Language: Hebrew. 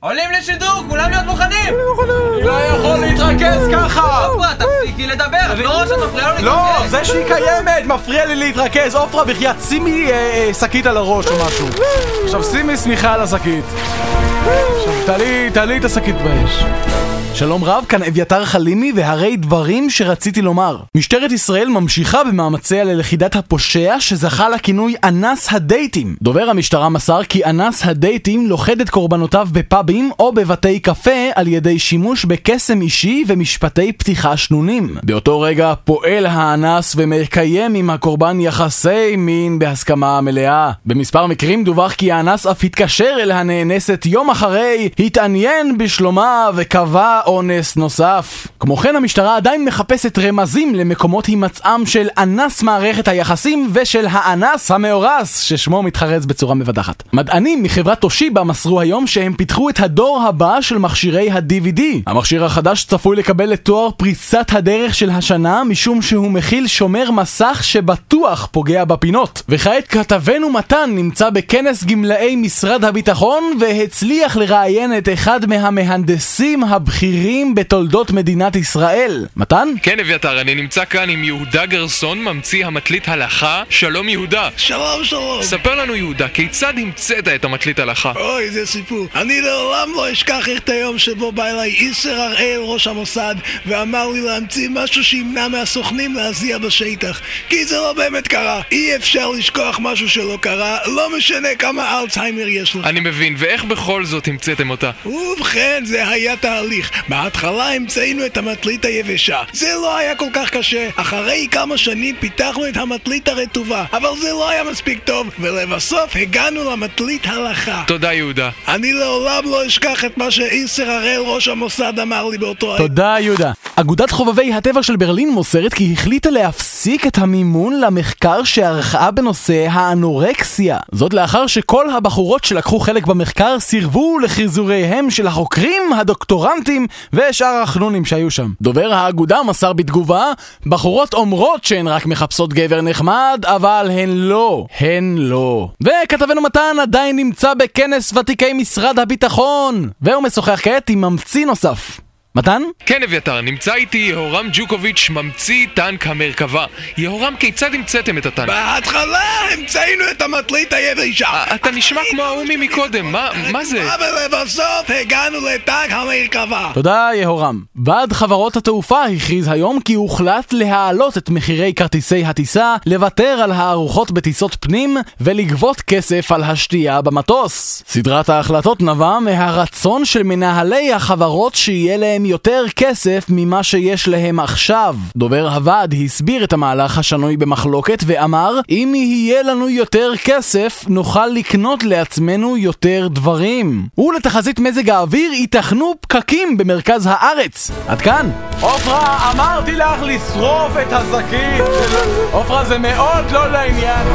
עולים לשידור, כולם להיות מוכנים! אני לא יכול להתרכז ככה! עופרה, תפסיקי לדבר! לא שאת מפריעה לו לא, להתרכז! זה שהיא קיימת מפריע לי להתרכז. עופרה, בחייאת, שימי אה, אה, שקית על הראש או משהו. עכשיו שימי שמיכה על השקית. עכשיו תעלי, תעלי את השקית באש. שלום רב, כאן אביתר חלימי והרי דברים שרציתי לומר. משטרת ישראל ממשיכה במאמציה ללכידת הפושע שזכה לכינוי אנס הדייטים. דובר המשטרה מסר כי אנס הדייטים לוכד את קורבנותיו בפאבים או בבתי קפה על ידי שימוש בקסם אישי ומשפטי פתיחה שנונים. באותו רגע פועל האנס ומקיים עם הקורבן יחסי מין בהסכמה מלאה. במספר מקרים דווח כי האנס אף התקשר אל הנאנסת יום אחרי, התעניין בשלומה וקבע אונס נוסף. כמו כן המשטרה עדיין מחפשת רמזים למקומות הימצאם של אנס מערכת היחסים ושל האנס המאורס ששמו מתחרז בצורה מבדחת. מדענים מחברת תושיבה מסרו היום שהם פיתחו את הדור הבא של מכשירי ה-DVD. המכשיר החדש צפוי לקבל את תואר פריצת הדרך של השנה משום שהוא מכיל שומר מסך שבטוח פוגע בפינות. וכעת כתבנו מתן נמצא בכנס גמלאי משרד הביטחון והצליח לראיין את אחד מהמהנדסים הבכירים בתולדות מדינת ישראל. מתן? כן, אביתר, אני נמצא כאן עם יהודה גרסון, ממציא המטלית הלכה. שלום, יהודה. שלום שלום. ספר לנו, יהודה, כיצד המצאת את המטלית הלכה? אוי, זה סיפור. אני לעולם לא אשכח את היום שבו בא אליי איסר הראל, ראש המוסד, ואמר לי להמציא משהו שימנע מהסוכנים להזיע בשטח. כי זה לא באמת קרה. אי אפשר לשכוח משהו שלא קרה, לא משנה כמה אלצהיימר יש לך. אני מבין, ואיך בכל זאת המצאתם אותה? ובכן, זה היה תהליך. בהתחלה המצאנו את המטלית היבשה. זה לא היה כל כך קשה. אחרי כמה שנים פיתחנו את המטלית הרטובה, אבל זה לא היה מספיק טוב, ולבסוף הגענו למטלית הלכה. תודה, יהודה. אני לעולם לא אשכח את מה שאיסר הראל ראש המוסד אמר לי באותו. תודה יהודה. אגודת חובבי הטבע של ברלין מוסרת כי החליטה להפסיק את המימון למחקר שערכה בנושא האנורקסיה. זאת לאחר שכל הבחורות שלקחו חלק במחקר סירבו לחיזוריהם של החוקרים, הדוקטורנטים ושאר החנונים שהיו שם. דובר האגודה מסר בתגובה, בחורות אומרות שהן רק מחפשות גבר נחמד, אבל הן לא. הן לא. וכתבנו מתן עדיין נמצא בכנס ותיקי משרד הביטחון, והוא משוחח כעת עם ממציא נוסף. מתן? כן, אביתר, נמצא איתי יהורם ג'וקוביץ', ממציא טנק המרכבה. יהורם, כיצד המצאתם את הטנק? בהתחלה המצאנו את המטלית היבשה. אה, אתה נשמע כמו ההוא ממקודם, מה- מה זה? ולבסוף הגענו לטנק המרכבה. תודה, יהורם. ועד חברות התעופה הכריז היום כי הוחלט להעלות את מחירי כרטיסי הטיסה, לוותר על הארוחות בטיסות פנים ולגבות כסף על השתייה במטוס. סדרת ההחלטות נבעה מהרצון של מנהלי החברות שיהיה להם יותר כסף ממה שיש להם עכשיו. דובר הוועד הסביר את המהלך השנוי במחלוקת ואמר אם יהיה לנו יותר כסף, נוכל לקנות לעצמנו יותר דברים. ולתחזית מזג האוויר ייתכנו פקקים במרכז הארץ. עד כאן. עופרה, אמרתי לך לשרוף את הזקית! עופרה, זה מאוד לא לעניין.